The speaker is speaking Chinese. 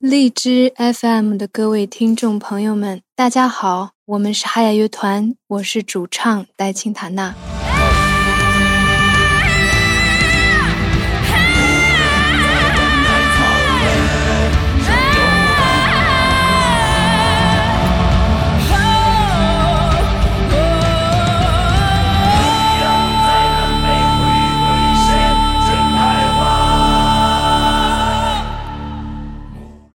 荔枝 FM 的各位听众朋友们，大家好，我们是哈雅乐团，我是主唱戴青塔娜。